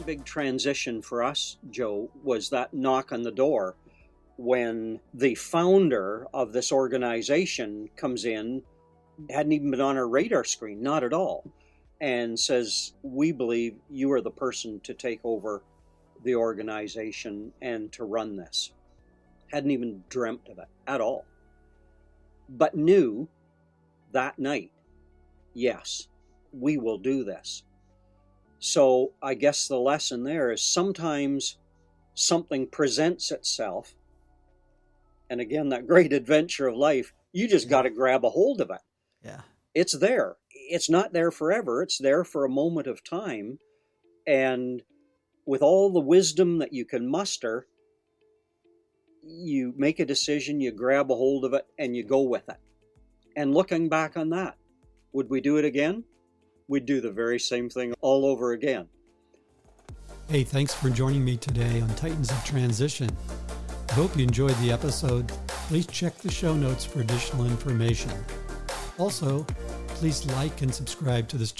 second big transition for us, Joe, was that knock on the door when the founder of this organization comes in, hadn't even been on our radar screen, not at all, and says, We believe you are the person to take over the organization and to run this. Hadn't even dreamt of it at all. But knew that night, yes, we will do this. So I guess the lesson there is sometimes something presents itself. And again, that great adventure of life, you just got to grab a hold of it. Yeah. It's there. It's not there forever. It's there for a moment of time. And with all the wisdom that you can muster, you make a decision, you grab a hold of it, and you go with it. And looking back on that, would we do it again? We'd do the very same thing all over again. Hey, thanks for joining me today on Titans of Transition. I hope you enjoyed the episode. Please check the show notes for additional information. Also, please like and subscribe to this